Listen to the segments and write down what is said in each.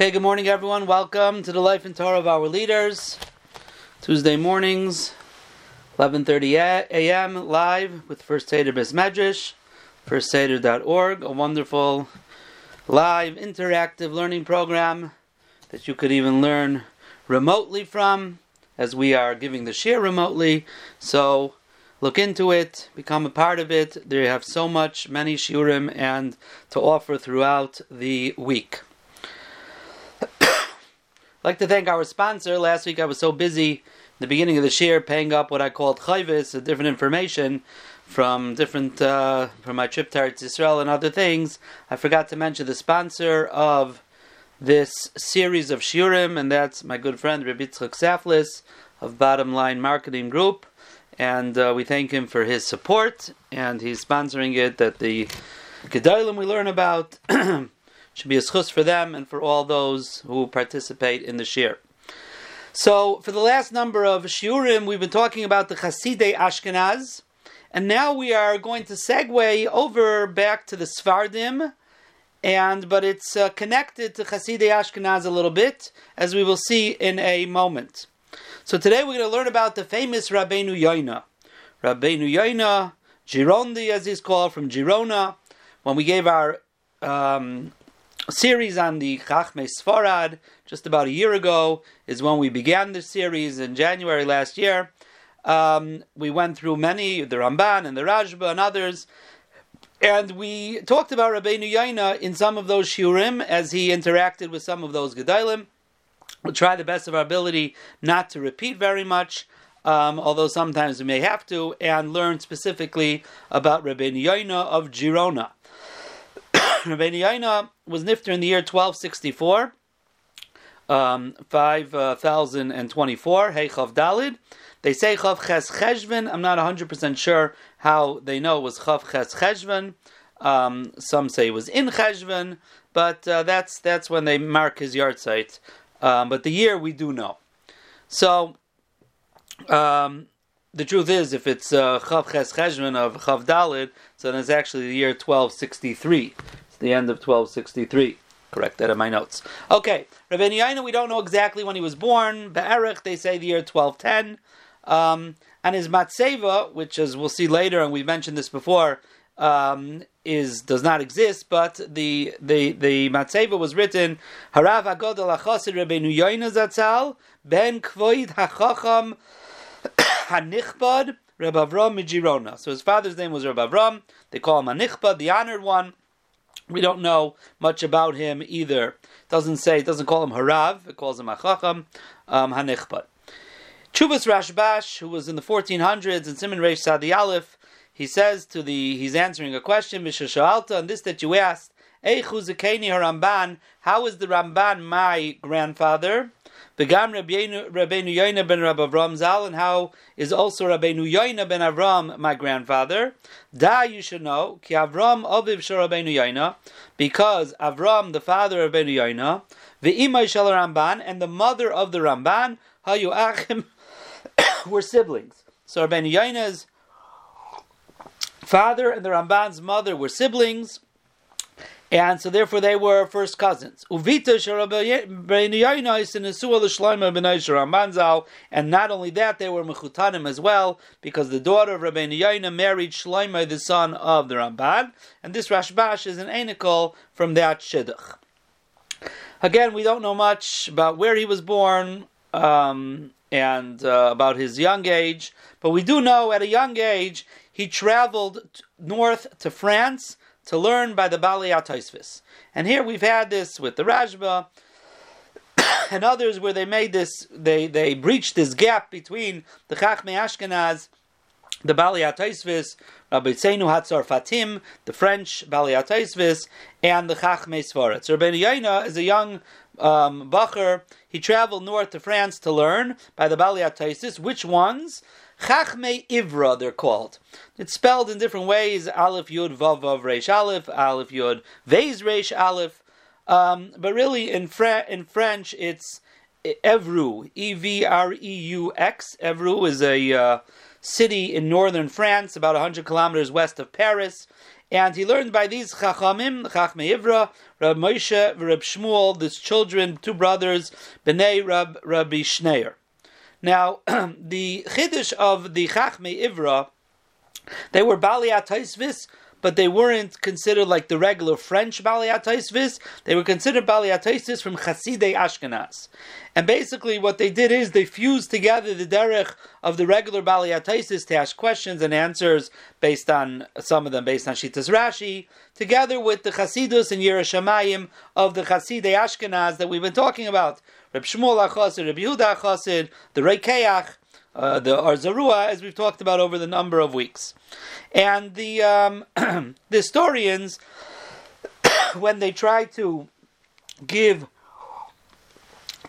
Okay, good morning, everyone. Welcome to the Life and Torah of our leaders. Tuesday mornings, 11:30 a.m. live with First Seder Bes Medrash, firstseder.org, a wonderful live interactive learning program that you could even learn remotely from, as we are giving the share remotely. So look into it, become a part of it. They have so much, many shiurim, and to offer throughout the week. I'd like to thank our sponsor. Last week I was so busy the beginning of the year paying up what I called chayvis, different information from different uh, from my trip to Eretz Israel and other things. I forgot to mention the sponsor of this series of shiurim, and that's my good friend Rabbi Yitzchak Saflis of Bottom Line Marketing Group, and uh, we thank him for his support. And he's sponsoring it. That the gedolim we learn about. should be a schus for them and for all those who participate in the shir. So, for the last number of shiurim, we've been talking about the Chasidei Ashkenaz, and now we are going to segue over back to the Sfardim, and but it's uh, connected to Chasidei Ashkenaz a little bit, as we will see in a moment. So today we're going to learn about the famous Rabbeinu Yoina. Rabbeinu Yoina, Girondi as he's called, from Girona. When we gave our um, series on the Chachmei Sfarad just about a year ago is when we began the series in January last year. Um, we went through many, the Ramban and the Rashba and others, and we talked about Rabbeinu Yaina in some of those shiurim as he interacted with some of those gedalim. We'll try the best of our ability not to repeat very much. Um, although sometimes we may have to, and learn specifically about Rabbeinu Yaina of Girona. Rabbeinu Yaina was nifter in the year 1264, um, 5024, Hey Chav Dalid. They say Chav Ches Cheshvan. I'm not 100% sure how they know it was Chav Ches Cheshvan. Um, some say it was in Cheshvan, but uh, that's that's when they mark his yahrzeit. Um, but the year we do know. So um, the truth is, if it's uh, Chav Ches Cheshvan of Chav Dalid, so then it's actually the year 1263 the end of 1263. Correct that in my notes. Okay, Rabbeinu Yaina, we don't know exactly when he was born. Be'erich, they say the year 1210. Um, and his matseva, which as we'll see later, and we mentioned this before, um, is does not exist, but the the the matseva was written Harav Hagodol Achosid Rabbeinu Yaina Zatzal Ben Kvoid Hachacham Hanichbad Reb Avram Mijirona. So his father's name was Reb Avram. They call him Hanichbad, the honored one. We don't know much about him either. It doesn't say, it doesn't call him Harav, it calls him Achacham, um, Hanichbat. Chubas Rashbash, who was in the 1400s in Simon Reish Sadi Aleph, he says to the, he's answering a question, Mishashalta, and this that you asked, Eichu Haramban, how is the Ramban my grandfather? Begam Rabbeinu Yoina ben Rabbi Avram Zal, and how is also Rabbeinu Yoina ben Avram my grandfather? Da, you should know, ki Avram Aviv Shal Rabbeinu Yoina, because Avram, the father of Rabbeinu Yoina, ve'imay Shal Ramban, and the mother of the Ramban, Hayu Achim, were siblings. So Rabbeinu Yoina's father and the Ramban's mother were siblings and so therefore they were first cousins. Uvita and not only that, they were mechutanim as well, because the daughter of Rabbeinu Yaina married Shloimeh, the son of the Ramban, and this Rashbash is an anical from that shidduch. Again, we don't know much about where he was born um, and uh, about his young age, but we do know at a young age he traveled north to France to learn by the Bali Ataisvis. And here we've had this with the Rashba and others where they made this, they, they breached this gap between the Chachmei Ashkenaz, the Bali Ataisvis, Rabbi Tzeinu Hatzar Fatim, the French Bali Ataisvis, and the Chachmei Svarat. So Rabbi Yaina is a young um, Bacher. He traveled north to France to learn by the Bali Ataisis. Which ones? Chachmei Ivra, they're called. It's spelled in different ways. Aleph Yud Vav Vav Reish Aleph, Aleph Yud Vez Reish Aleph. Um, but really, in, in French, it's Evreux, E V R E U X. Evreux is a uh, city in northern France, about 100 kilometers west of Paris. And he learned by these Chachamim, Chachmei Ivra, Rab Moshe, Rab Shmuel, these children, two brothers, Bnei Rab Rabbi Shneir. Now, the Chiddush of the Chachmei Ivra, they were Bali Ataisvis, but they weren't considered like the regular French Baliatoisvis. They were considered Baliatoisvis from Chasidei Ashkenaz. And basically, what they did is they fused together the derech of the regular Baliatoisis to ask questions and answers based on some of them based on Shitas Rashi, together with the Chasidus and Yerushalayim of the Chasidei Ashkenaz that we've been talking about. Reb Shmuel Achosid, Reb Yehuda Achosid, the Reikeach, uh, the Arzarua, as we've talked about over the number of weeks. And the, um, the historians, when they try to give,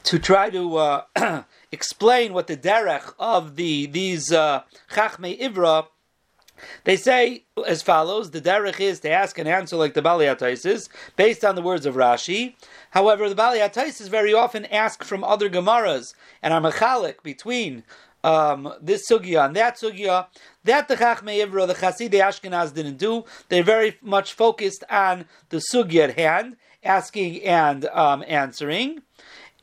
to try to uh, explain what the derech of the these uh, Ivra, they say as follows: the derech is to ask and answer like the Bali based on the words of Rashi. However, the Bali very often ask from other Gemaras and are mechalik between um, this sugya and that sugya. That the Chachmei Ivra, the Ashkenaz didn't do. They're very much focused on the sugya at hand, asking and um, answering.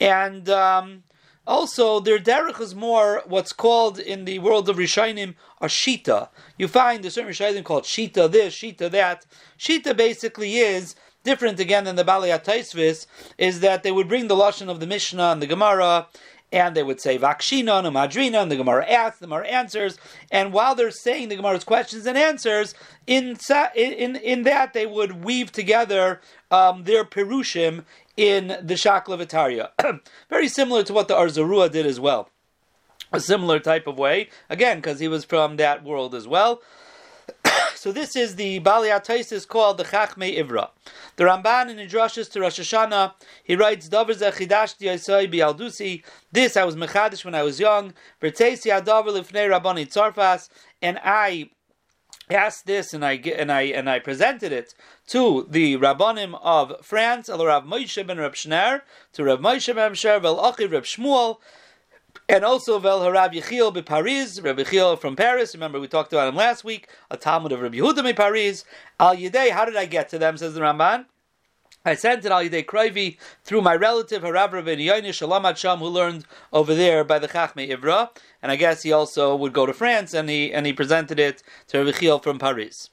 And um, also, their derech is more what's called in the world of Rishonim a shita. You find a certain Rishonim called shita this, shita that. Shita basically is different again than the Ataisvis, is that they would bring the lashon of the Mishnah and the Gemara, and they would say Vakshina and Madrina, and the Gemara asks, the Gemara answers, and while they're saying the Gemara's questions and answers, in in in that they would weave together um, their perushim in the Shaklavataria. Very similar to what the Arzarua did as well. A similar type of way, again, because he was from that world as well. So this is the Bali is called the Chachmei Ivra. The Ramban in Idrashis to Rosh Hashanah, he writes, Dover zechidashti yisai bialdusi. This I was mechadish when I was young. Bertesi adavar lifnei Rabbani Tzarfas. And I asked this and I and I and I presented it to the rabbanim of France, El Rav Moshe ben Reb Shner, to Rav Moshe ben Shner, Reb Shmuel, and also Vel Harav Yechiel be Paris, Rabbi Yechiel from Paris. Remember we talked about him last week. A Talmud of Rabbi Yehuda be Paris. Al Yedei, how did I get to them? Says the Ramban. I sent it al Yedei Kroivi through my relative Harav Rabbeinu Yoini Shalom Hacham, who learned over there by the Chachmei Ivra, and I guess he also would go to France and he and he presented it to Rabbi Yechiel from Paris.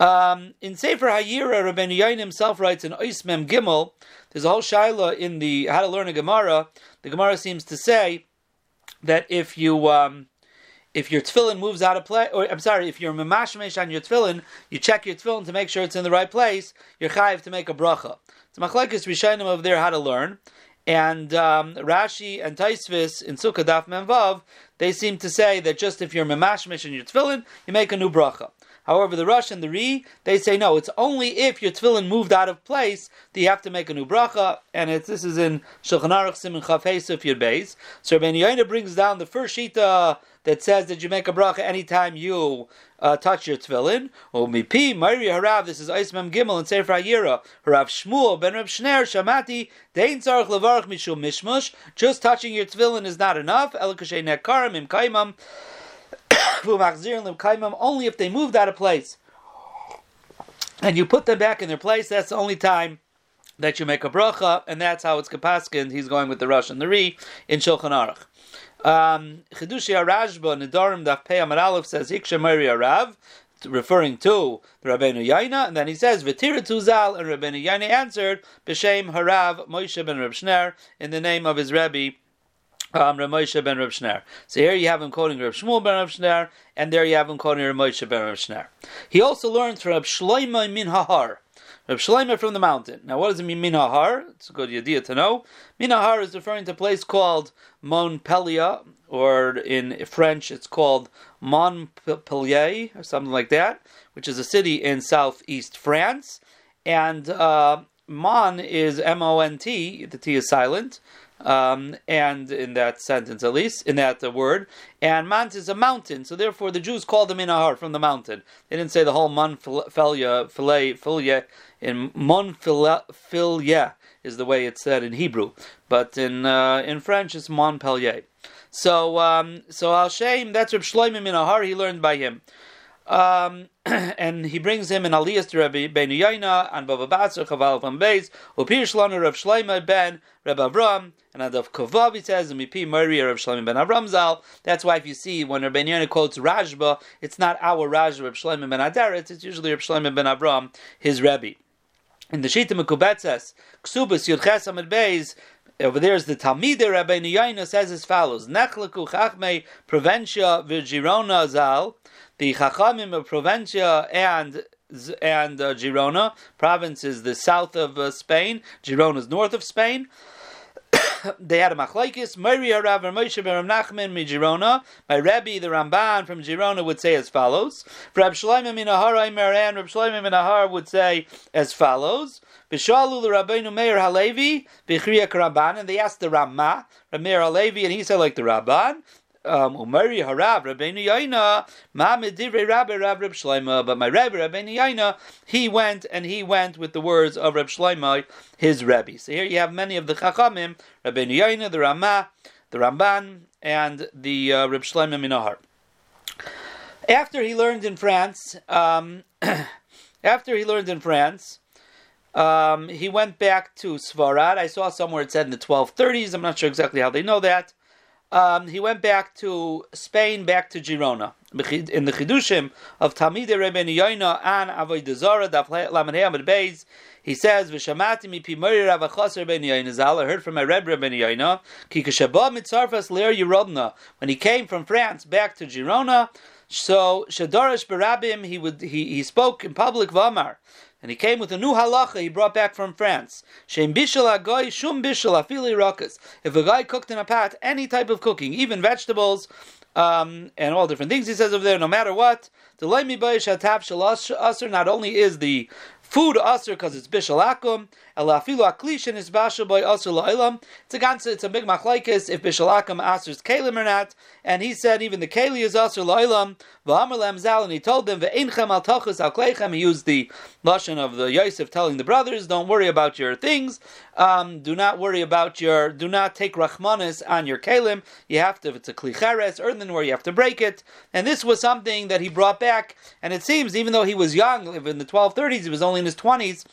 Um, in Sefer Hayira, Rabbeinu Yoini himself writes in Oismem Gimel. There's a whole shaila in the how to learn a Gemara. The Gemara seems to say that if you um, if your tefillin moves out of place, or I'm sorry, if you're mamashmesh on your tefillin, you check your tefillin to make sure it's in the right place. You're chayiv to make a bracha. It's machlekes rishonim over there how to learn, and um, Rashi and Taisvis in Sukkah Daf Menvav they seem to say that just if you're mamashmesh in your tefillin, you make a new bracha. However, the Rush and the Re, they say no, it's only if your tefillin moved out of place that you have to make a new bracha, and it's, this is in Shulchan Aruch Simon Chaf Hesef Yud Beis. So Ben Yoina brings down the first shita that says that you make a bracha anytime you uh, touch your tefillin. Or mipi Mari Harav. This is Eismem Gimel and Sefer Hayira. Harav Shmuel ben Reb Shner Shamati Dein Tzarich Levarach Mishum Mishmush. Just touching your tefillin is not enough. Elikashay Nekarim Im Kaimam only if they moved out of place. And you put them back in their place, that's the only time that you make a bracha, and that's how it's kapaskin. He's going with the Rush and the Re in Shulchan Aruch. Um, Chedushi Arashba Nidarim Daf Pei Amar Aleph says Iksha Mari Arav, referring to the Rabbeinu Yaina, and then he says V'tira Tuzal, and Rabbeinu Yaina answered B'Shem Harav Moshe ben Reb in the name of his Rebbe um, Rav Moshe ben Rav Shner. So here you have him quoting Rav Shmuel ben Rav Shner, and there you have him quoting Rav Moshe ben Rav Shner. He also learns from Rav Shloima min Hahar. Rav Shloima from the mountain. Now, what does it mean, min Hahar? It's a good idea to know. Min Hahar is referring to a place called Montpellier, or in French, it's called Montpellier, or something like that, which is a city in southeast France. And uh, Mon is M O N T, the T is silent um, and in that sentence at least, in that uh, word. And Mount is a mountain, so therefore the Jews called him Inahar from the mountain. They didn't say the whole Monfilia, filet, filia, in Monfilia is the way it's said in Hebrew, but in uh, in French it's Montpellier. So um, so Al Shem, that's Reb Shloimeh Minahar, he learned by him. Um, and he brings him in Aliyas to Rabbi Ben Yaina and Baba Batzer Chaval from Beis Upir Shlanu Rav Shlomo ben Reb Avram and Adav Kovav he says and Mipi Mori Rav Shlomo ben Avram Zal. That's why if you see when Rabbi Yaina quotes Rashba, it's not our Raj Reb Shlomo ben Adaret, it's usually Reb Shlomo ben Avram, his Rebbe. In the Shita Mekubetzes, Ksubas Yudches Amid Beis, over there is the Talmid Rabbi Yaina says as follows: Nechlaku Chachmei Provencia Virgirona Zal the Chachamim of Provencia and and uh, Girona. Province is the south of uh, Spain. Girona is north of Spain. they had a machlaikis. Mary Rav Moshe ben Nachman mi Girona. My Rebbe, the Ramban from Girona, would say as follows. Rab Shlomo min Ahar Maran. Rab Shlomo min Ahar would say as follows. B'shalu l'Rabbeinu Meir Halevi b'chriya Ramban, and they asked the Ramah, Meir Halevi, and he said like the Rabban. um, Umari Harav Rabbeinu Yaina Ma Medivrei Rabbi Rav Reb. But my Rabbi Rabbeinu Yaina, he went and he went with the words of Reb Shlomo, his Rebbe. So here you have many of the Chachamim, Rabbeinu Yaina, the Ramah, the Ramban, and the uh, Reb Shlomo Minahar. After he learned in France, um, after he learned in France. Um, he went back to Svarad. I saw somewhere it said in the 1230s. I'm not sure exactly how they know that um, he went back to Spain, back to Girona. In the Chidushim of Talmid Rebbe Yoina and Avodah Zarah, Daf Lamed Hamid Beis, he says, "V'shamati mi pimori Rav Achos Rebbe Yoina Zal." I heard from my Rebbe Rebbe Yoina, "Ki k'shabah mitzarfas leir Yerodna." When he came from France back to Girona, so Shadorish Barabim, he would he, he spoke in public Vamar. And he came with a new halacha he brought back from France. Shem shum. If a guy cooked in a pot, any type of cooking, even vegetables, um, and all different things he says over there, no matter what, the not only is the food aser because it's bishalakum, elafilu It's a ganze, it's a big machlaikis if bishalakum aser's kalim or not. And he said even the keli is aser la'ilam. V'amar lam zal, and he told them ve'inchem al tachus al kleichem. He used the lashon of the Yosef telling the brothers, don't worry about your things. Um, do not worry about your, do not take rachmanis on your kalim. You have to, if it's a klicheres, earthenware, you have to break it. And this was something that he brought back. And it seems, even though he was young, in the 1230s, he was only in his 20s,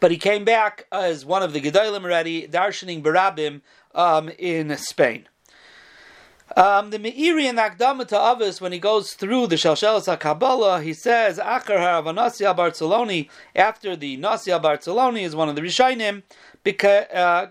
but he came back as one of the Gedolim already, darshaning Barabim um, in Spain. Um, the Meiri in Akdama to Avis, when he goes through the Shalshelas Kabbalah, he says, Achar Haravanasia Barceloni, after the Nasia Barceloni is one of the Rishainim, because uh,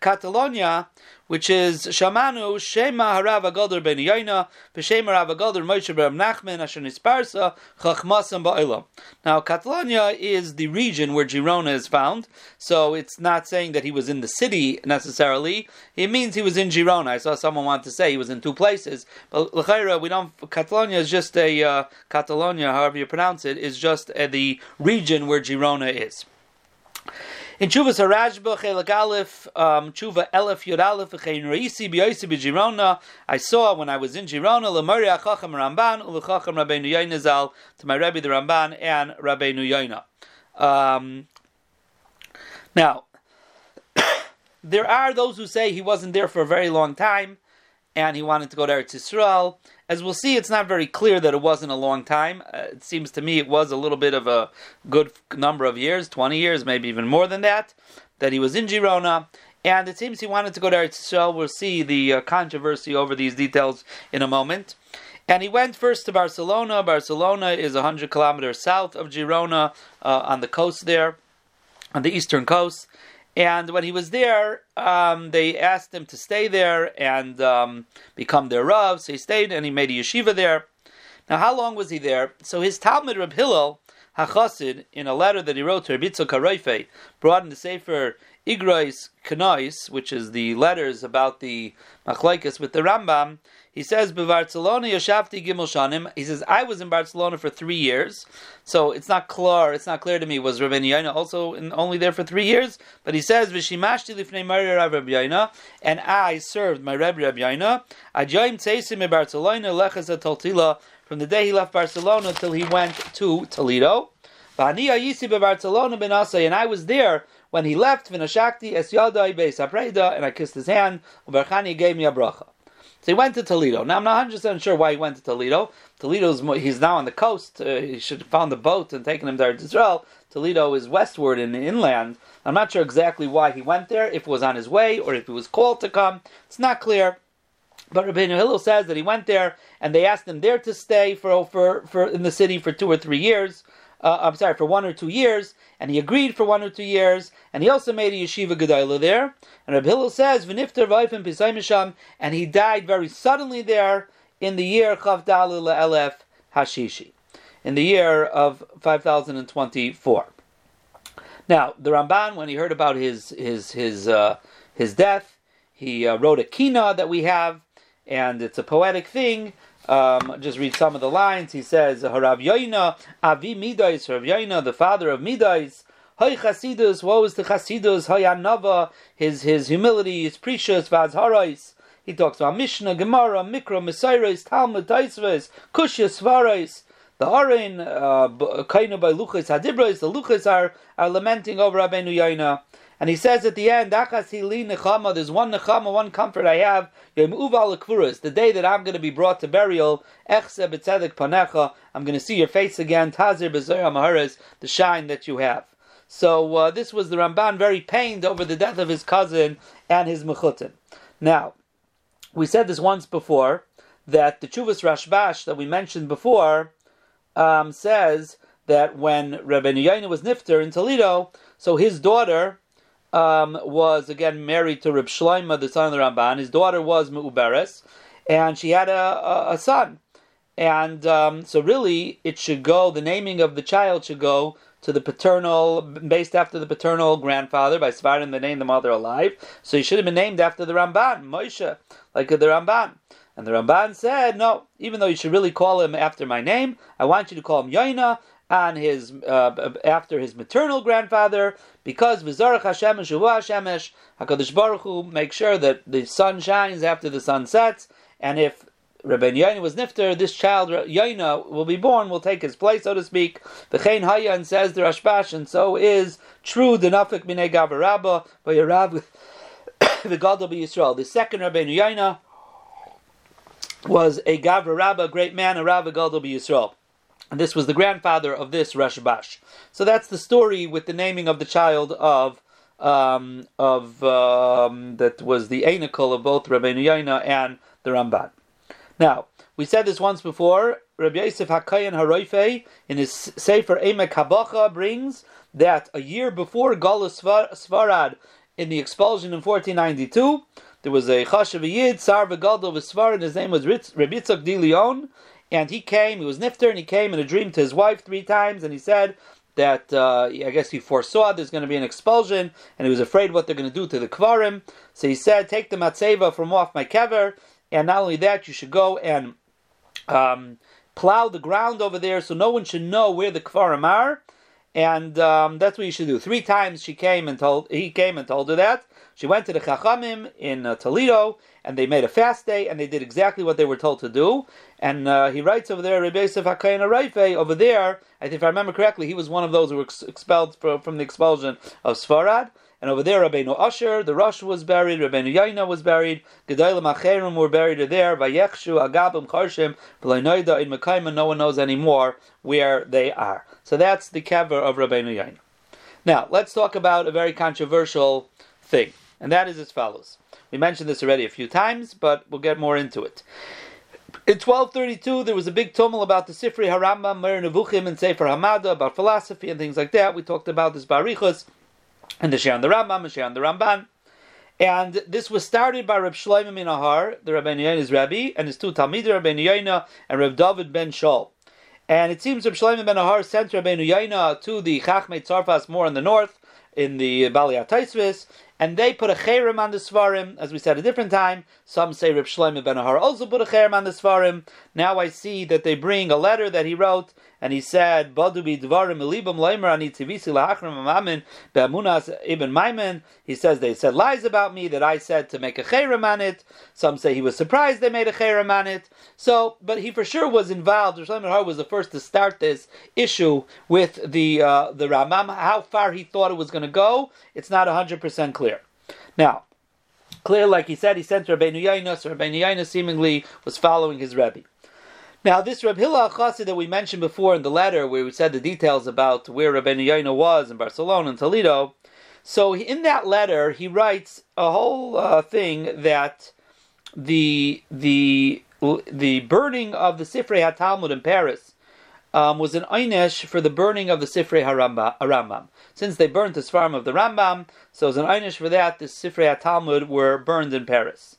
Catalonia, which is Shamanu Shema Harav Agadol Ben Yaina, V'Shema Harav Agadol Moshe Ben Nachman Asher Nisparsa Ba'ilam. Now, Catalonia is the region where Girona is found, so it's not saying that he was in the city necessarily. It means he was in Girona. I saw someone want to say he was in two places, but L'chaira, we don't. Catalonia is just a uh, Catalonia, however you pronounce it, is just uh, the region where Girona is. In Chuvas Harashba Chelik Aleph, um, Chuva Elef Yud Aleph V'chein Reisi. I saw when I was in Girona L'Mari Achacham Ramban U'L'Chacham Rabbeinu Yoina to my Rebbe the Ramban and Rabbeinu Yoina. Um, now, there are those who say he wasn't there for a very long time and he wanted to go to Eretz Yisrael. As we'll see, it's not very clear that it wasn't a long time. Uh, it seems to me it was a little bit of a good number of years, 20 years, maybe even more than that, that he was in Girona. And it seems he wanted to go to Eretz Yisrael. We'll see the uh, controversy over these details in a moment. And he went first to Barcelona. Barcelona is 100 kilometers south of Girona uh, on the coast there, on the eastern coast. And when he was there, um, they asked him to stay there and um, become their Rav. So he stayed and he made a yeshiva there. Now, how long was he there? So his Talmud Reb Hillel HaChassid, in a letter that he wrote to Rebitzo Karoife, brought in the Sefer Igrais Kanais, which is the letters about the Machlaikas with the Rambam, he says, Barcelona Yashavti Gimel Shanim. He says, I was in Barcelona for three years. So it's not clear, it's not clear to me, was Rabbi also in, only there for three years? But he says, Vishimashti Lifnei Mari Rabbi and I served my Rabbi Rabbi Yaina. Ajoim Teisim in Barcelona, Lechaz Toltila, from the day he left Barcelona till he went to Toledo. And I was there when he left, and I kissed his hand, Uberchani gave me a bracha. So he went to Toledo. Now I'm not 100 percent sure why he went to Toledo. Toledo's he's now on the coast. Uh, he should have found a boat and taken him there to Israel. Toledo is westward in the inland. I'm not sure exactly why he went there. If it was on his way or if he was called to come, it's not clear. But Rabbeinu Hillel says that he went there and they asked him there to stay for for, for in the city for two or three years. Uh, I'm sorry, for one or two years, and he agreed for one or two years, and he also made a yeshiva gedaila there. And Rabbi Hillel says, "V'nifter v'ayfim pisay and he died very suddenly there in the year Chavdalil Elef Hashishi, in the year of 5024. Now, the Ramban, when he heard about his his his uh, his death, he uh, wrote a kina that we have, and it's a poetic thing. Um, just read some of the lines. He says, "Harav Yoina Avi Midais, Harav Yoina, the father of Midais." Hay Chasidus, woe is the Chasidus, Hay Anava, his his humility, his precious, Vaz Harais. He talks about Mishnah, Gemara, Mikra, Messiris, Talmud, Taisves, Kushya, Svarais. The Arin, uh, Kainu by Luchas Hadibros, the Luchas are, are lamenting over Rabbeinu Yaina. And he says at the end, nechama, there's one nechama, one comfort I have, the day that I'm going to be brought to burial, I'm going to see your face again, tazir b'zoyah the shine that you have. So uh, this was the Ramban very pained over the death of his cousin and his mechutin. Now, we said this once before, that the Chuvas Rashbash that we mentioned before um, says that when Rabbi Yaina was nifter in Toledo, so his daughter, um, was again married to Reb Shloima, the son of the Ramban. His daughter was Mu'uberes, and she had a, a, a son. And um, so, really, it should go. The naming of the child should go to the paternal, based after the paternal grandfather by Svarim. the name the mother alive, so he should have been named after the Ramban, Moshe, like the Ramban. And the Ramban said, no, even though you should really call him after my name, I want you to call him Yaina, on his uh, after his maternal grandfather because Vizarach Hashem and Hashemesh Hakadosh Baruch Hu make sure that the sun shines after the sun sets, and if Rabbi Yaina was nifter, this child Yaina will be born, will take his place, so to speak. The Chain Hayan says the Rashbash, and so is true the Nafik Minei Gavarabba, but Yarav the God of Yisrael. The second Rabbi Yaina was a Gavra a great man, a Rav Gadol Yisrael. And this was the grandfather of this Rashbash. So that's the story with the naming of the child of um, of um, that was the anicle of both Rabbeinu Yaina and the Ramban. Now we said this once before. Rabbi Yosef Hakayan Haroife in his Sefer Emek Habacha brings that a year before Galus Svarad in the expulsion in 1492, there was a Chashav Yid, Sar Gadol of Svarad, his name was Rabbi Yitzchak and he came, he was nifter, and he came in a dream to his wife three times, and he said that uh, I guess he foresaw there's going to be an expulsion, and he was afraid what they're going to do to the kvarim. So he said, "Take the matzeva from off my kever, and not only that, you should go and um, plow the ground over there, so no one should know where the kvarim are." And um, that's what you should do. Three times she came and told he came and told her that. She went to the Chachamim in uh, Toledo, and they made a fast day, and they did exactly what they were told to do. And uh, he writes over there, Rabbi Yosef HaKayin Araife, over there, I think if I remember correctly, he was one of those who were ex- expelled from, from the expulsion of Sfarad. And over there, Rabbeinu Asher, the Rosh was buried, Rabbeinu Yaina was buried, Gedalim Acherim were buried there, Vayechshu, Agabim, Charshim, V'laynoida, in Mekaima, no one knows anymore where they are. So that's the kever of Rabbeinu Yaina. Now, let's talk about a very controversial thing and that is as follows. We mentioned this already a few times, but we'll get more into it. In 1232, there was a big tumult about the Sifri Harambam, Mer Nevuchim, and Sefer Hamada, about philosophy and things like that. We talked about this Barichus, and the Shean the Rambam, and Shean the Ramban. And this was started by Reb Shlomo Minahar, the Rabbi Yaina's Rabbi, and his two Talmidim, Rabbi Yaina and Reb David ben Shaul. And it seems Reb Shlomo ben Ahar sent Rabbi Yaina to the Chachmei Tzarfas more in the north, in the Bali Taisvis, and they put a cherem on the svarim, as we said a different time. Some say Reb Shlomo ben Ahar also put a cherem on the svarim. Now I see that they bring a letter that he wrote and he said, "Badu bi dvarim elibam leimer ani tivisi lahachrim amamin be'amunas ibn Maimon." He says they said lies about me that I said to make a cherem on it. Some say he was surprised they made a cherem on it. So, but he for sure was involved. Shlomo Har was the first to start this issue with the uh, the Ramam. How far he thought it was going to go, it's not hundred percent clear. Now, Clear, like he said, he sent Rabbeinu Yaina, so Rabbeinu Yaina seemingly was following his Rebbe. Now, this Reb Hillel Chassid that we mentioned before in the letter, where we said the details about where Rabbeinu Yaina was in Barcelona and Toledo, so in that letter he writes a whole uh, thing that the the the burning of the Sifrei HaTalmud in Paris um, was an einish for the burning of the Sifrei HaRambam. Since they burnt the Svarim of the Rambam, so as an einish for that, the Sifrei HaTalmud were burned in Paris.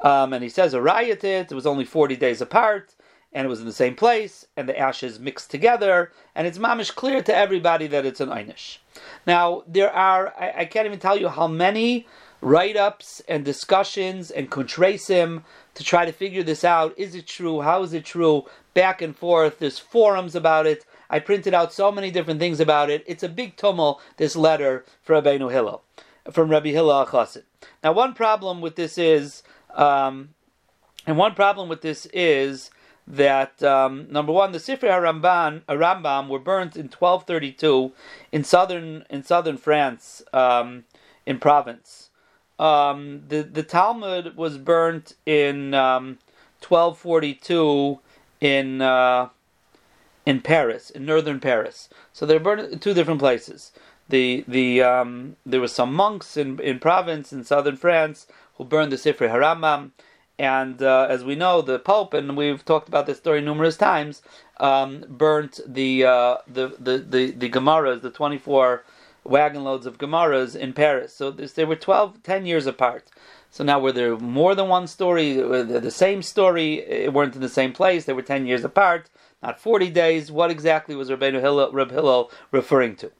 Um, and he says a riot it, it was only 40 days apart, and it was in the same place, and the ashes mixed together, and it's mamish clear to everybody that it's an einish. Now, there are, I, I can't even tell you how many write ups and discussions and contrasim to try to figure this out. Is it true? How is it true? Back and forth. There's forums about it. I printed out so many different things about it. It's a big tumult, this letter from Rabbi Hillel, from Rabbi Hillel Chassid. Now, one problem with this is, um, and one problem with this is that um, number one, the Sifrei Rambam, Rambam were burnt in 1232 in southern in southern France, um, in Provence. Um, the the Talmud was burnt in 1242 um, in uh, in Paris, in northern Paris. So they're burned in two different places. The the um, there were some monks in in Provence in southern France who burned the Sifrei Harambam and uh, as we know, the Pope, and we've talked about this story numerous times, um, burnt the, uh, the, the, the, the Gemaras, the 24 wagon loads of Gemaras in Paris. So this, they were 12, 10 years apart. So now were there more than one story, the same story, it weren't in the same place, they were 10 years apart, not 40 days. What exactly was Rabbeinu Hillel, Reb Hillel referring to?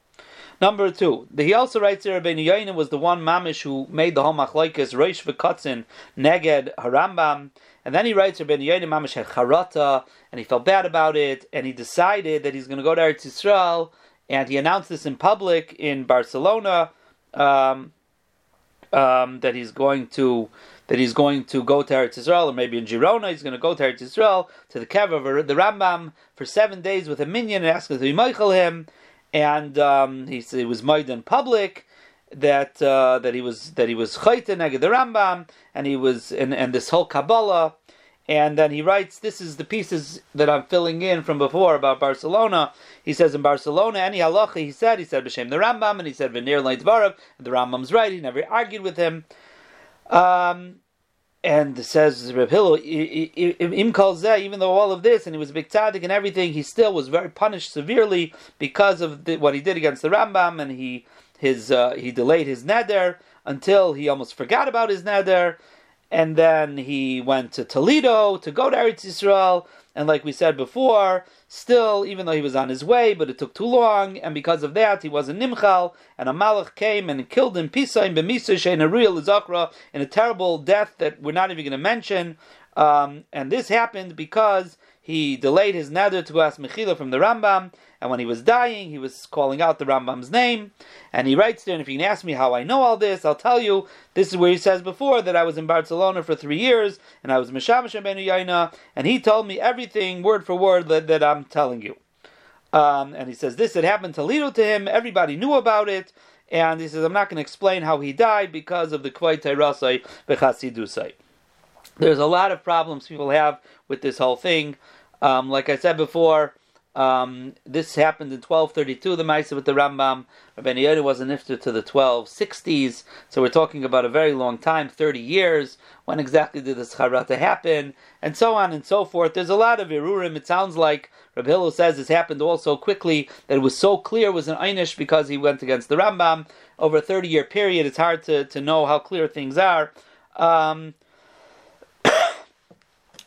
Number two, he also writes here Rabbeinu Yoinim was the one mamish who made the whole machlokes Reish v'Kotzin neged Harambam, and then he writes Rabbeinu Yoinim mamish had charata, and he felt bad about it, and he decided that he's going to go to Eretz Yisrael, and he announced this in public in Barcelona um, um, that he's going to that he's going to go to Eretz Yisrael, or maybe in Girona, he's going to go to Eretz Yisrael to the kever of the Rambam for seven days with a minion and ask him to be Michael him and um, he said it was made in public that uh, that he was that he was chayte neged the Rambam, and he was and, and this whole Kabbalah, and then he writes, "This is the pieces that I'm filling in from before about Barcelona." He says in Barcelona, any halacha he said, he said b'shem the Rambam, and he said v'nir leitvarov, the Rambam's right. He never argued with him. Um, and says Reb Hillel, even though all of this, and he was a big tzaddik and everything, he still was very punished severely because of the, what he did against the Rambam, and he his uh, he delayed his neder until he almost forgot about his neder, and then he went to Toledo to go to Eretz Yisrael, and like we said before, still, even though he was on his way, but it took too long, and because of that, he wasn't nimchal, and a malach came and killed him, b'misa in a real zakra, in a terrible death that we're not even going to mention. Um, and this happened because he delayed his neder to ask Mechila from the Rambam, and when he was dying, he was calling out the Rambam's name, and he writes there, and if you can ask me how I know all this, I'll tell you, this is where he says before that I was in Barcelona for three years, and I was Mishamash Ben Yaina, and he told me everything, word for word, that, that I'm telling you. Um, and he says this had happened to Lido to him, everybody knew about it, and he says, I'm not going to explain how he died because of the Kvay Teirasai Bechasidusai. There's a lot of problems people have with this whole thing. Um, like I said before, um, this happened in 1232, the Maisa with the Rambam. Rabbi Yehuda was an iftar to the 1260s, so we're talking about a very long time, 30 years. When exactly did this charata happen? And so on and so forth. There's a lot of irurim. It sounds like Rabbi Hillel says this happened all so quickly that it was so clear it was an einish because he went against the Rambam over a 30 year period. It's hard to, to know how clear things are. Um,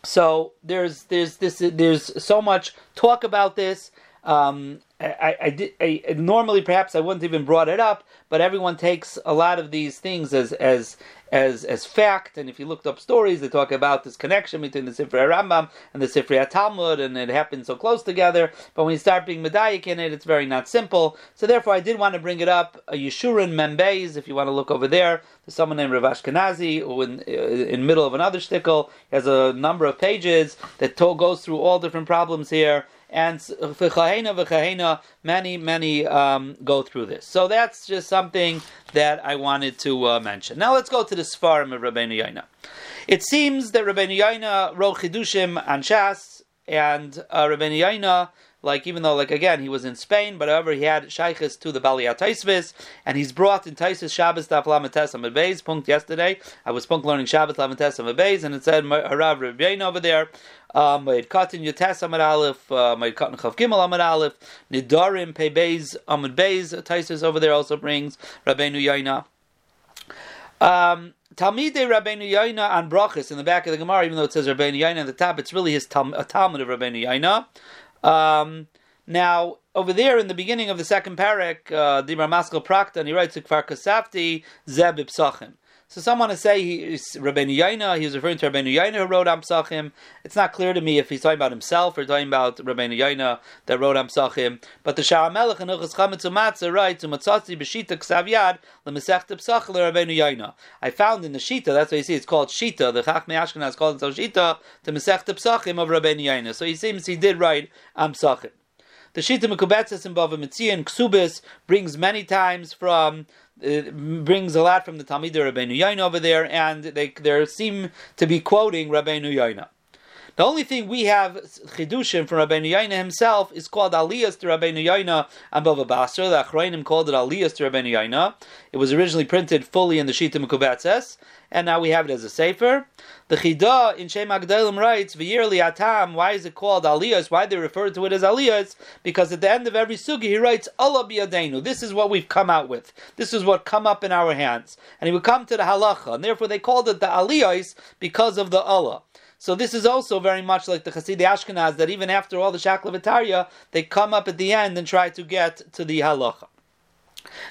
so there's there's this there's so much talk about this. Um, I, I, did I, normally perhaps I wouldn't even brought it up, but everyone takes a lot of these things as as as as fact. And if you looked up stories, they talk about this connection between the Sifrei Rambam and the Sifrei Talmud, and it happens so close together. But when you start being medayik in it, it's very not simple. So therefore, I did want to bring it up. Uh, a Yeshurun Membeis, if you want to look over there, there's someone named Rav Ashkenazi who, in uh, in middle of another shtickle, has a number of pages that to- goes through all different problems here and v'chahena v'chahena, many many um, go through this. So that's just something that I wanted to uh, mention. Now let's go to the Sfarim of Rabbeinu Yaina. It seems that Rabbeinu Yaina wrote Chidushim and Shas, and uh, Rabbeinu Yaina like even though like again he was in Spain, but however he had shaykhs to the Baliyat Taisvis, and he's brought in Taisis Shabbos Daf Lamates Beis. Punkt yesterday, I was punk learning Shabbos Lamates Beis, and it said Harav Rebbein over there. Ma'id Katan Yates Amad Aleph, Ma'id Katan Chav Gimel Amad Aleph, Nidarim Pei Beis Amad Beis. Taisis over there also brings Rabbeinu Yaina. Um, Talmidei Rabbeinu Yaina on Brachis in the back of the Gemara, even though it says Rabbeinu Yaina at the top, it's really his Talmud of Rabbeinu Yaina. Um, now, over there in the beginning of the second parak, uh, Dibra Maskal and he writes, Kfar Kasafti, Zeb Ipsachim. So some want to say he's Rabbeinu Yaina, he was referring to Rabbeinu Yaina who wrote Amsachim. It's not clear to me if he's talking about himself or talking about Rabbeinu Yaina that wrote Amsachim. But the Shara Melech and Uchas Chametz Umatzah writes, Umatzatzi b'shita ksav yad l'mesech tepsach Rabbeinu Yaina. I found in the Shita, that's what you see, it's called Shita, the Chachmei Ashkenaz called it Shita, the Mesech Psachim of Rabbeinu Yaina. So he seems he did write Amsachim. The Shita Mekubetzes in Bava Mitzia and Ksubis brings many times from it brings a lot from the Talmud Rabbeinu Yaina over there, and they there seem to be quoting Rabbeinu Yaina. The only thing we have chidushim from Rabbeinu Yaina himself is called Aliyas to Rabbeinu Yaina and Bava Basra. The Achrayim called it Aliyas to Rabbeinu Yaina. It was originally printed fully in the Shita Mekubetzes, and now we have it as a sefer. The Chida in Shem Agdalim writes, "V'yirli atam." Why is it called Aliyas? Why they refer to it as Aliyas? Because at the end of every sugi he writes, "Allah biyadenu." This is what we've come out with. This is what come up in our hands, and he would come to the halacha, and therefore they called it the Aliyas because of the Allah. So this is also very much like the Hasidic Ashkenaz that even after all the Shaklavitaria, they come up at the end and try to get to the halacha.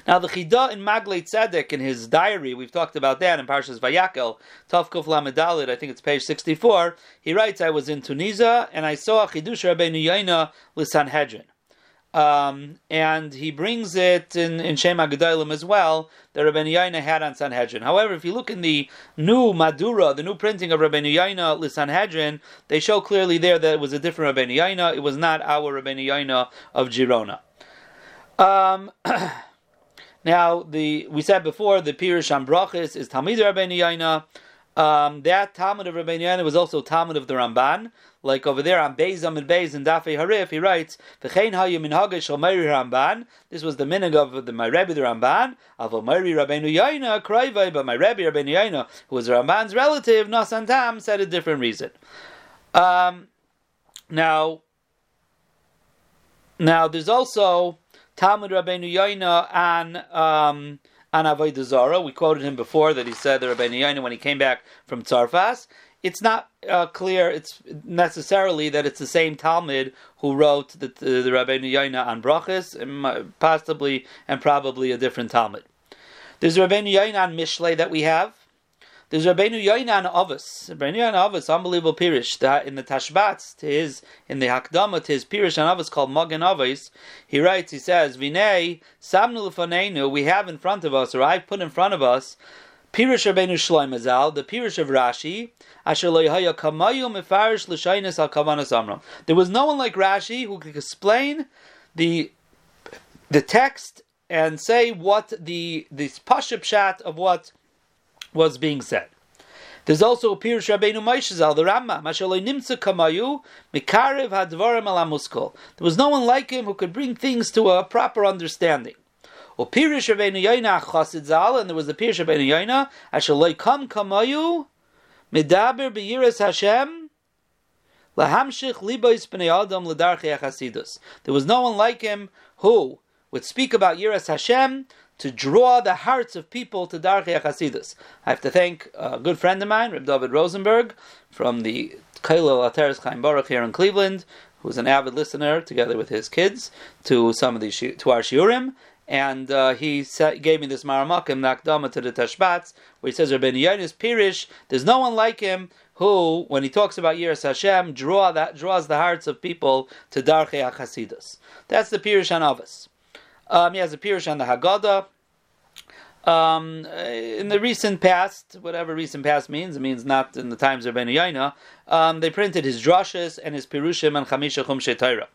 Now the Chida in Maglei Tzedek in his diary, we've talked about that in Parshas Vayakel, Tavkuf Lamedalid, I think it's page 64, he writes, I was in Tunisia and I saw Chidush Rabbeinu Yaina Sanhedrin. Um, and he brings it in, in Shema Gedalim as well, that Rabbeinu Yaina had on Sanhedrin. However, if you look in the new Madura, the new printing of Rabbeinu Yaina Sanhedrin, they show clearly there that it was a different Rabbeinu Yaina, it was not our Rabbeinu Yaina of Girona. Um, now, the we said before, the Pirush Brachis is Talmid Rabbeinu Yaina. Um, that Talmud of Rabbeinu Yaina was also Talmud of the Ramban. Like over there on Beis Amid Beis and Dafei Harif, he writes, "V'chein hayu minhagah shel Meiri Ramban." This was the minig of the my Rebbe the Ramban. Avo Meiri Rabbeinu Yaina Kraivai, but my Rebbe Rabbeinu Yaina, who was Ramban's relative, Nasantam, said a different reason. Um, now, now there's also Talmud Rabbeinu Yaina and. Um, Avodah. We quoted him before that he said that Rabbeinu Yaina, when he came back from Tzarfas, it's not uh, clear. It's necessarily that it's the same Talmud who wrote the, the, the Rabbeinu Yaina on Brachas, possibly and probably a different Talmud. There's Rabbeinu Yaina on Mishle that we have. There's Rabbeinu Yoinan Avos. Rabbeinu Yoinan Avos, unbelievable pirish. In the Tashbats, to his, in the Hakdama to his pirish on Avos called Magen Avos, he writes, he says, Vinei, Samnu Lefanenu, we have in front of us, or I've put in front of us, Pirish Rabbeinu Shloim Azal, the Pirish of Rashi, Asher Kamayu Mefarish Al Kavanas Amram. There was no one like Rashi who could explain the the text and say what the this Pashup Shat of what was being said. There's also a Pirush Rabbeinu Moshe the Rambam, Kamayu, Mikarev Hadvarim Alamuskol. There was no one like him who could bring things to a proper understanding. O Pirush Rabbeinu Yoina Chasid Zal, and there was the Pirush Rabbeinu Yoina, Ashaloi Kam Kamayu, Medaber Beyiras Hashem, Lahamshich Libois Bnei Adam Ledarchei Chasidus. There was no one like him who would speak about Yiras Hashem, to draw the hearts of people to Darchei Chasidus. I have to thank a good friend of mine, Reb David Rosenberg, from the Kailal Ateres Chaim Baruch here in Cleveland, who's an avid listener, together with his kids, to some of the to our shiurim. And uh, he set, gave me this maramakim nakdama to the Tashbats, where he says Rabbeinu Yonis Pirish. There's no one like him who, when he talks about Yiras Hashem, draw that draws the hearts of people to Darchei Chasidus. That's the Pirish Anavas. Um, he has a Pirush on the Haggadah. Um, in the recent past, whatever recent past means, it means not in the times of Ben Yaina, um, they printed his drushes and his Pirushim and Chamisha Torah.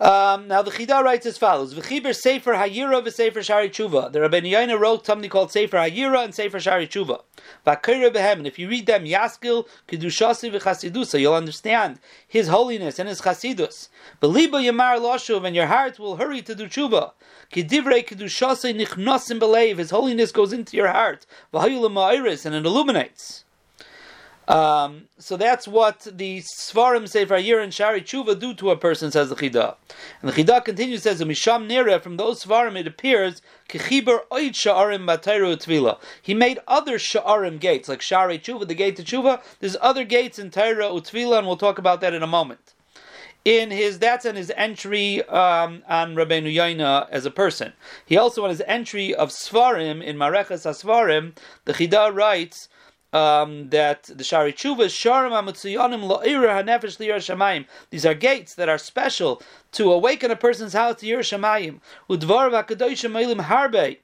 Um, now the Chida writes as follows: V'chiber Sefer Hayira v'Sefer Shari Tshuva. The Rabbeinu Yaina wrote something called Sefer Hayira and Sefer Shari Tshuva. V'Akira behem. And if you read them, Yaskil Kedushasi v'Chasidusa, you'll understand His holiness and His Chasidus. Beliba Yamar Loshuv, and your heart will hurry to do Tshuva. Kedivrei Kedushasi Nichnosim Belev. His holiness goes into your heart. V'Hayulam and it illuminates. Um, so that's what the Svarim Sefer Yir and Shari Tshuva do to a person, says the Chida. And the Chida continues, says, Misham Nere, from those Svarim it appears, Kechiber Oid Sha'arim Batayru Tvila. He made other Sha'arim gates, like Shari Tshuva, the gate to Tshuva. There's other gates in Taira Utvila, and we'll talk about that in a moment. In his, that's in his entry um, on Rabbeinu Yaina as a person. He also, in his entry of Svarim, in Mareches Asvarim, the Chida writes, um, that the Shari Tshuva is Sharim Amutsuyanim Lo'ira HaNefesh Liyar Shamayim. These are gates that are special to awaken a person's house to Yir Shamayim. Udvar V'Akadoshim Eilim Harbe.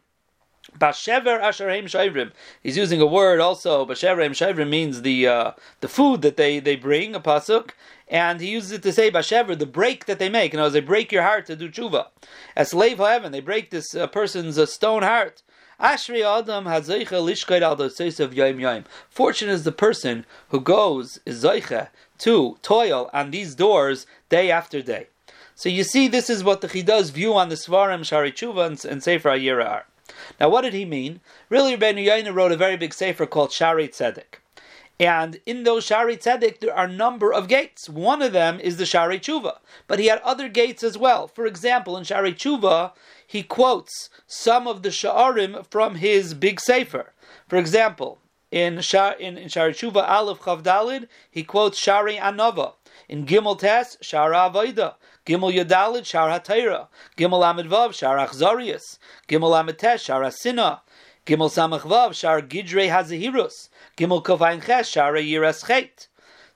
Bashever Asherim Shaivrim. He's using a word also. Bashever Shaivrim means the uh, the food that they, they bring, a pasuk, and he uses it to say Bashever, the break that they make. You know, as they break your heart to do tshuva. As slave heaven, they break this uh, person's uh, stone heart. Ashri Adam hazeicha lishkait al of yom yom. Fortunate is the person who goes is to toil on these doors day after day. So you see, this is what the Chida's view on the Svarim Shari Tshuva and, Sefer Ayira are. Now, what did he mean? Really, Ben Yaina wrote a very big sefer called Shari Tzedek. And in those Shari Tzedek, there are a number of gates. One of them is the Shari Tshuva. But he had other gates as well. For example, in Shari Tshuva, he quotes some of the Sha'arim from his big Sefer. For example, in, Shar, in, in Shari Tshuva Aleph Chavdalid, he quotes Shari Anova. In Gimel Tes, Shara Avoida. Gimel Yadalid, Shar HaTeira. Gimel Amid Vav, Shar Achzarius. Gimel Amid Tes, Shar Asina. Gimel Samach Vav, Shar Gidrei Hazahirus. Gimel Kovain Ches, Shar Yiras Chet.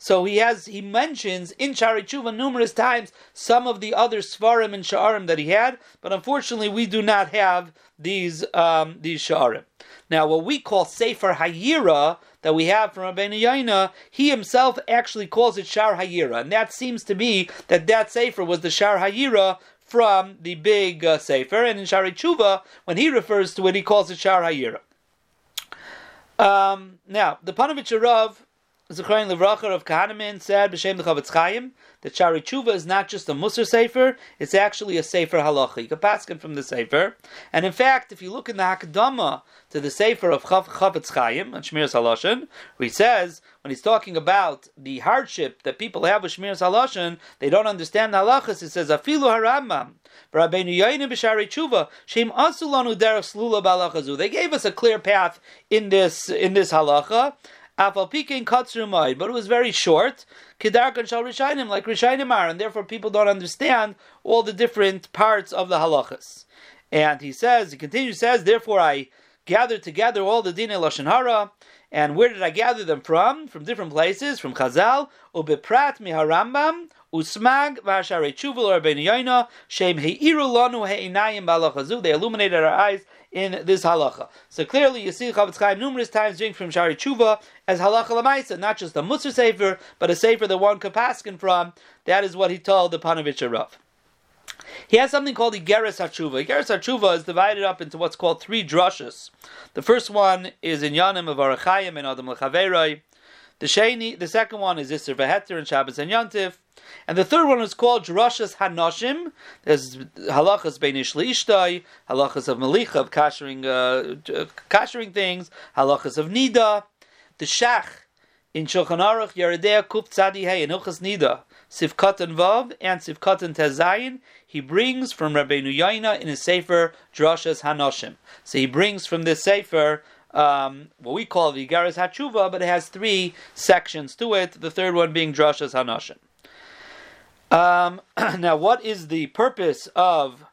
So he has he mentions in Shari Tshuva numerous times some of the other Svarim and Sha'arim that he had, but unfortunately we do not have these um, these Sha'arim. Now what we call Sefer Hayira that we have from Rabbeinu Yaina, he himself actually calls it Shar Hayira, and that seems to be that that Sefer was the Shar Hayira from the big uh, Sefer, and in Shari Tshuva, when he refers to it, he calls it Shar Hayira. Um, now, the Panovich Rav Zechariah Levracher of Kahanamin said b'shem the Chofetz Chaim that Shari Tshuva is not just a Musar Sefer; it's actually a Sefer Halacha. You can pass it from the Sefer, and in fact, if you look in the Hakdama to the Sefer of Chofetz Chaim and Shmiras Haloshen, where he says when he's talking about the hardship that people have with Shmiras Haloshen, they don't understand halachas. It says Afilu Balachazu. They gave us a clear path in this in this halacha. Afal Pikin Katsrumai, but it was very short. Kedarkan Shal Rishainim, like Rishainim are, and therefore people don't understand all the different parts of the halachas. And he says, he continues, says, therefore I gathered together all the Dine Lashon Hara, and where did I gather them from? From different places, from Chazal, Ubeprat Miharambam, Usmag Vashare Chuval or Ben Shem Heiru Lanu Heinayim Balachazu. They illuminated our eyes in this halacha. So clearly, you see Chofetz Chaim numerous times drink from Shari Tshuva as halacha lamaisa, not just a Musar sefer, but a sefer that one could paskin from. That is what he told the Panovich Rav. He has something called Igeres HaTshuva. Igeres HaTshuva is divided up into what's called three drushes. The first one is in Yanim of Arachayim and Adam Lechaveroi. The the second one is Isser Veheter and Shabbos and Yantif. And the third one is called Drashas Hanoshim. There's halachas beinish ishtai, halachas of melicha, of kashering, uh, kashering things, halachas of nida. The shach in Shulchan Aruch Yeridea Kup Tzadi Hey in Hilchas Nida Sivkat and Vav and Sivkat and Tezayin he brings from Rabbeinu Yaina in his sefer Drashas Hanoshim. So he brings from this sefer um, what we call the Garas Hachuva, but it has three sections to it. The third one being Drashas Hanoshim. Um, now, what is the purpose of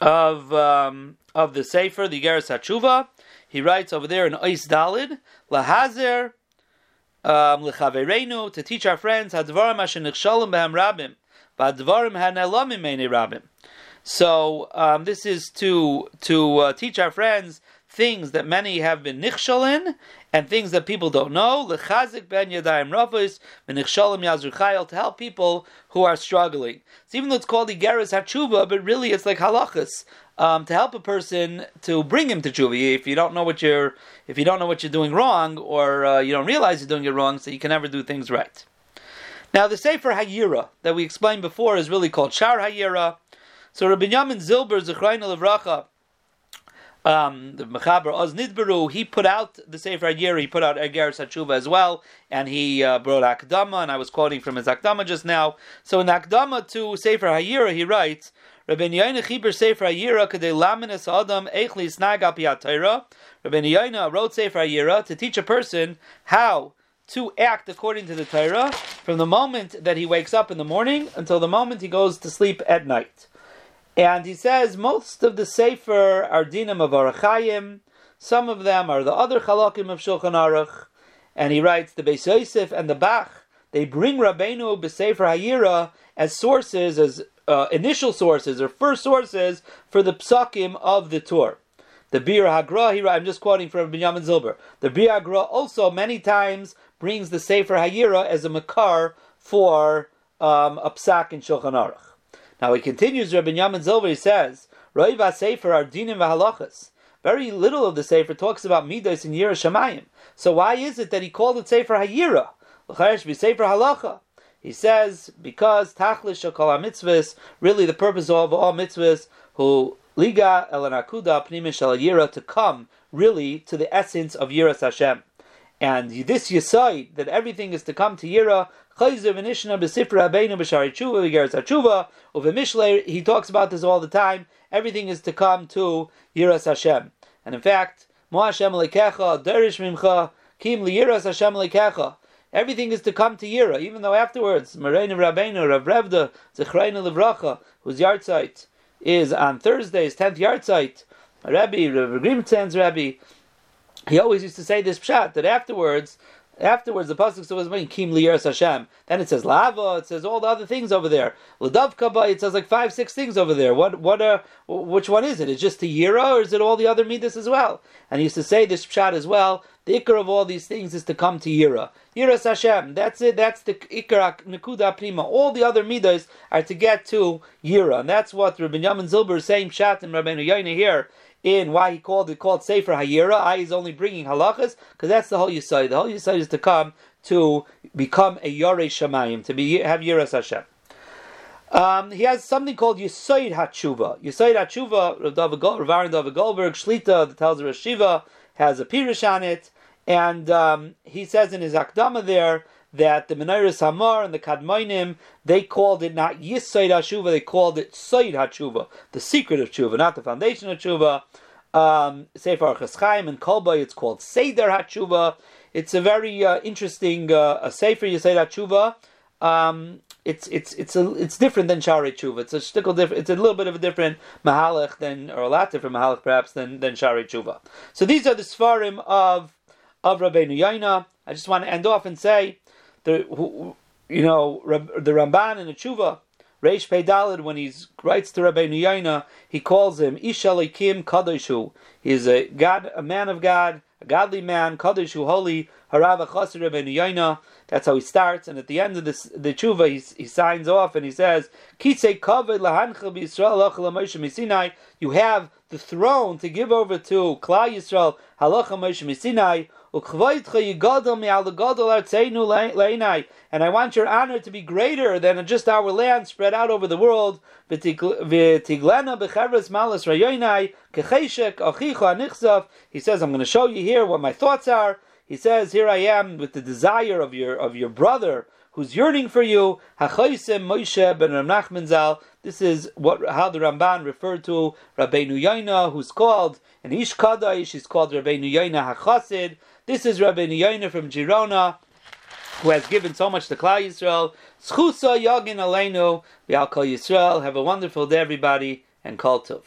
of um, of the Sefer, the Geras Hatshuva? He writes over there in Ois Dalid, Lahazer um, to teach our friends, Hadvarim Asher Nichshalim Behem Rabim, Vadvarim Hanelamim Meine Rabim. So um, this is to to uh, teach our friends things that many have been nichshal in and things that people don't know. Lechazik ben yadayim rafus v'nichshalim yazruchayel to help people who are struggling. So even though it's called igeres hatshuva, but really it's like halachas um, to help a person to bring him to tshuva. If you don't know what you're, if you don't know what you're doing wrong, or uh, you don't realize you're doing it wrong, so you can never do things right. Now the Sefer Hayira that we explained before is really called Shar Hayira. So Rabbi Yamin Zilber Zechrayin Levracha um, the Mechaber Oz Nidberu, he put out the Sefer Hayira, he put out Eger Sachuva as well, and he uh, brought Akdama, and I was quoting from his Akdama just now. So in Akdama to Sefer Hayira, he writes, Rabbi Yaina Chiber Sefer Hayira Kadei Laminis Adam Eichli Snag Apiatayra. Rabbi Yaina wrote Sefer Hayira to teach a person how to act according to the Torah from the moment that he wakes up in the morning until the moment he goes to sleep at night. And he says most of the Sefer are dinim of Arachayim, some of them are the other Chalakim of Shulchan Aruch, and he writes the Beis Yosef and the Bach, they bring Rabbeinu B'Sefer Hayira as sources, as uh, initial sources or first sources for the psakim of the Torah. The Bir Hagra, he, I'm just quoting from Binyamin Zilber. The Bir Hagra also many times brings the Sefer Hayira as a makar for um, a psak in Shulchan Aruch. Now he continues, Rabbi Yamin Zilber, he says, Roiva Sefer are dinim v'halachas. Very little of the Sefer talks about midas and Yira Shemayim. So why is it that he called it Sefer Hayira? Halacha. He says, because Tachlis Shakal mitzvahs, really the purpose of all mitzvahs, who Liga Elanakuda Pnimish Yira, to come really to the essence of Yiras Hashem. And this Yisai, that everything is to come to Yira. He talks about this all the time. Everything is to come to Yiras Hashem, and in fact, Mo Hashem lekecha derish mimcha kim liyiras Hashem lekecha. Everything is to come to Yira, even though afterwards, Mareinu Rabbeinu Rav Revda Zechreinu Levracha, whose yahrzeit is on Thursday, his tenth yahrzeit. Rabbi Rav Grimtzen's Rabbi, he always used to say this pshat that afterwards Afterwards, the pasuk says mean Kim Liyeres Hashem. Then it says lava. It says all the other things over there. Ladavka It says like five, six things over there. What, what, are, which one is it? Is it just the Yira, or is it all the other midas as well? And he used to say this pshat as well. The ikar of all these things is to come to Yira. Yiras Hashem. That's it. That's the ikar nekuda prima. All the other midas are to get to Yira, and that's what Rabbi Yamin Zilber is saying. Pshat and Rabbi Yaina here in why he called it called Sefer Hayira. I is only bringing halachas because that's the whole Yisai. The whole Yisai is to come to become a Yorei Shemayim, to be have Yiras Hashem. Um, he has something called Yisoid HaTshuva. Yisoid HaTshuva, Rav Aaron David Goldberg, Shlita, the tells of Shiva, has a Pirush on it, and um, he says in his Akdama there that the Menorah Hamar and the Kadmoinim, they called it not Yisoid HaShuva, they called it Soid HaShuva, the secret of Shuva, not the foundation of Shuva. Um, Sefer Chaim and Kolba, it's called Seder HaShuva. It's a very uh, interesting uh, a Sefer Yisoid HaShuva. Um, it's it's it's a, it's different than Shari Tshuva. It's a shtickle different. It's a little bit of a different mahalach than, or a lot different mahalach perhaps than than Shari Tshuva. So these are the svarim of of Rabbeinu Yaina. I just want to end off and say the you know the Ramban in the Tshuva Reish Peidalid when he writes to Rabbi Yaina, he calls him Ishalikim Kadoshu. He is a God, a man of God, a godly man, Kadoshu holy. Harava Chasir Rabbi Yaina. That's how he starts, and at the end of this, the tshuva, he, he signs off and he says, "Kisei kavod lahanchel b'Yisrael You have the throne to give over to Klal Yisrael halacha Moshe. And I want your honor to be greater than just our land spread out over the world. He says, I'm going to show you here what my thoughts are. He says, Here I am with the desire of your of your brother who's yearning for you. This is what how the Ramban referred to Rabbeinu Yaina, who's called an Ish Kaddish. He's called Rabbeinu Yaina HaChasid. This is Rabbi Yaina from Girona, who has given so much to Klal Yisrael. Schusa Yagin Aleinu, Kol Yisrael. Have a wonderful day, everybody, and Kol Tov.